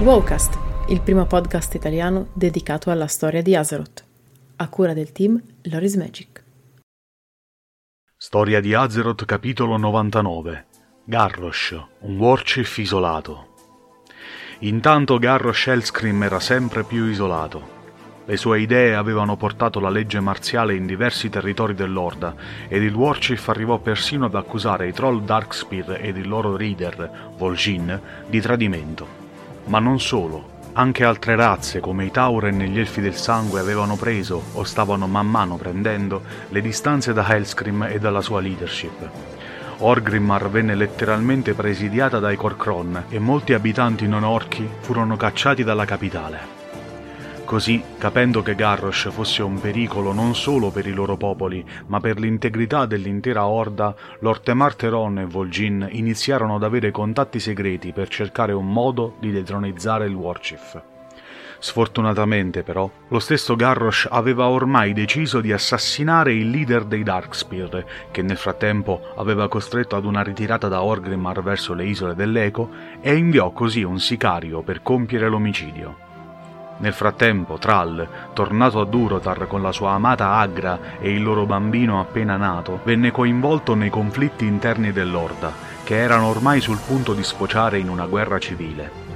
Wowcast, il primo podcast italiano dedicato alla storia di Azeroth, a cura del team Loris Magic. Storia di Azeroth capitolo 99 Garrosh, un warchief isolato. Intanto Garrosh Hellscream era sempre più isolato. Le sue idee avevano portato la legge marziale in diversi territori dell'Orda ed il Warchief arrivò persino ad accusare i troll Darkspear ed il loro leader, Vol'jin, di tradimento. Ma non solo, anche altre razze come i Tauren e gli Elfi del Sangue avevano preso, o stavano man mano prendendo, le distanze da Hellscream e dalla sua leadership. Orgrimmar venne letteralmente presidiata dai Korkron e molti abitanti non orchi furono cacciati dalla capitale. Così, capendo che Garrosh fosse un pericolo non solo per i loro popoli, ma per l'integrità dell'intera Horda, Lord Temarteron e Vol'jin iniziarono ad avere contatti segreti per cercare un modo di detronizzare il Warchief. Sfortunatamente, però, lo stesso Garrosh aveva ormai deciso di assassinare il leader dei Darkspear, che nel frattempo aveva costretto ad una ritirata da Orgrimmar verso le isole dell'Eco, e inviò così un sicario per compiere l'omicidio. Nel frattempo, Thrall, tornato a Durotar con la sua amata Agra e il loro bambino appena nato, venne coinvolto nei conflitti interni dell'Orda, che erano ormai sul punto di sfociare in una guerra civile.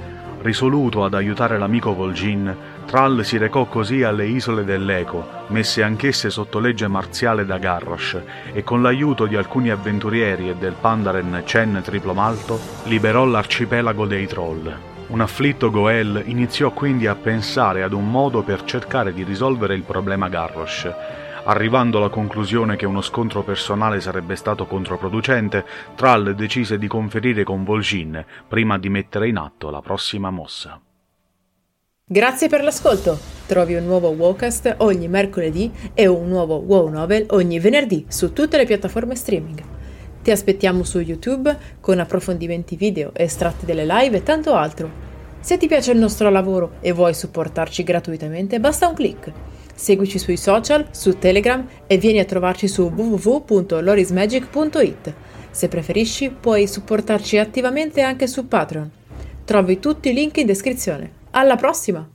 Risoluto ad aiutare l'amico Vol'jin, Thrall si recò così alle isole dell'Eco, messe anch'esse sotto legge marziale da Garrosh, e con l'aiuto di alcuni avventurieri e del Pandaren Chen Triplomalto, liberò l'arcipelago dei Troll. Un afflitto Goel iniziò quindi a pensare ad un modo per cercare di risolvere il problema Garrosh. Arrivando alla conclusione che uno scontro personale sarebbe stato controproducente, Thrall decise di conferire con Vol'jin prima di mettere in atto la prossima mossa. Grazie per l'ascolto! Trovi un nuovo Wowcast ogni mercoledì e un nuovo Wow Novel ogni venerdì su tutte le piattaforme streaming. Ti aspettiamo su YouTube con approfondimenti video, estratti delle live e tanto altro. Se ti piace il nostro lavoro e vuoi supportarci gratuitamente, basta un clic. Seguici sui social, su Telegram e vieni a trovarci su www.lorismagic.it. Se preferisci, puoi supportarci attivamente anche su Patreon. Trovi tutti i link in descrizione. Alla prossima!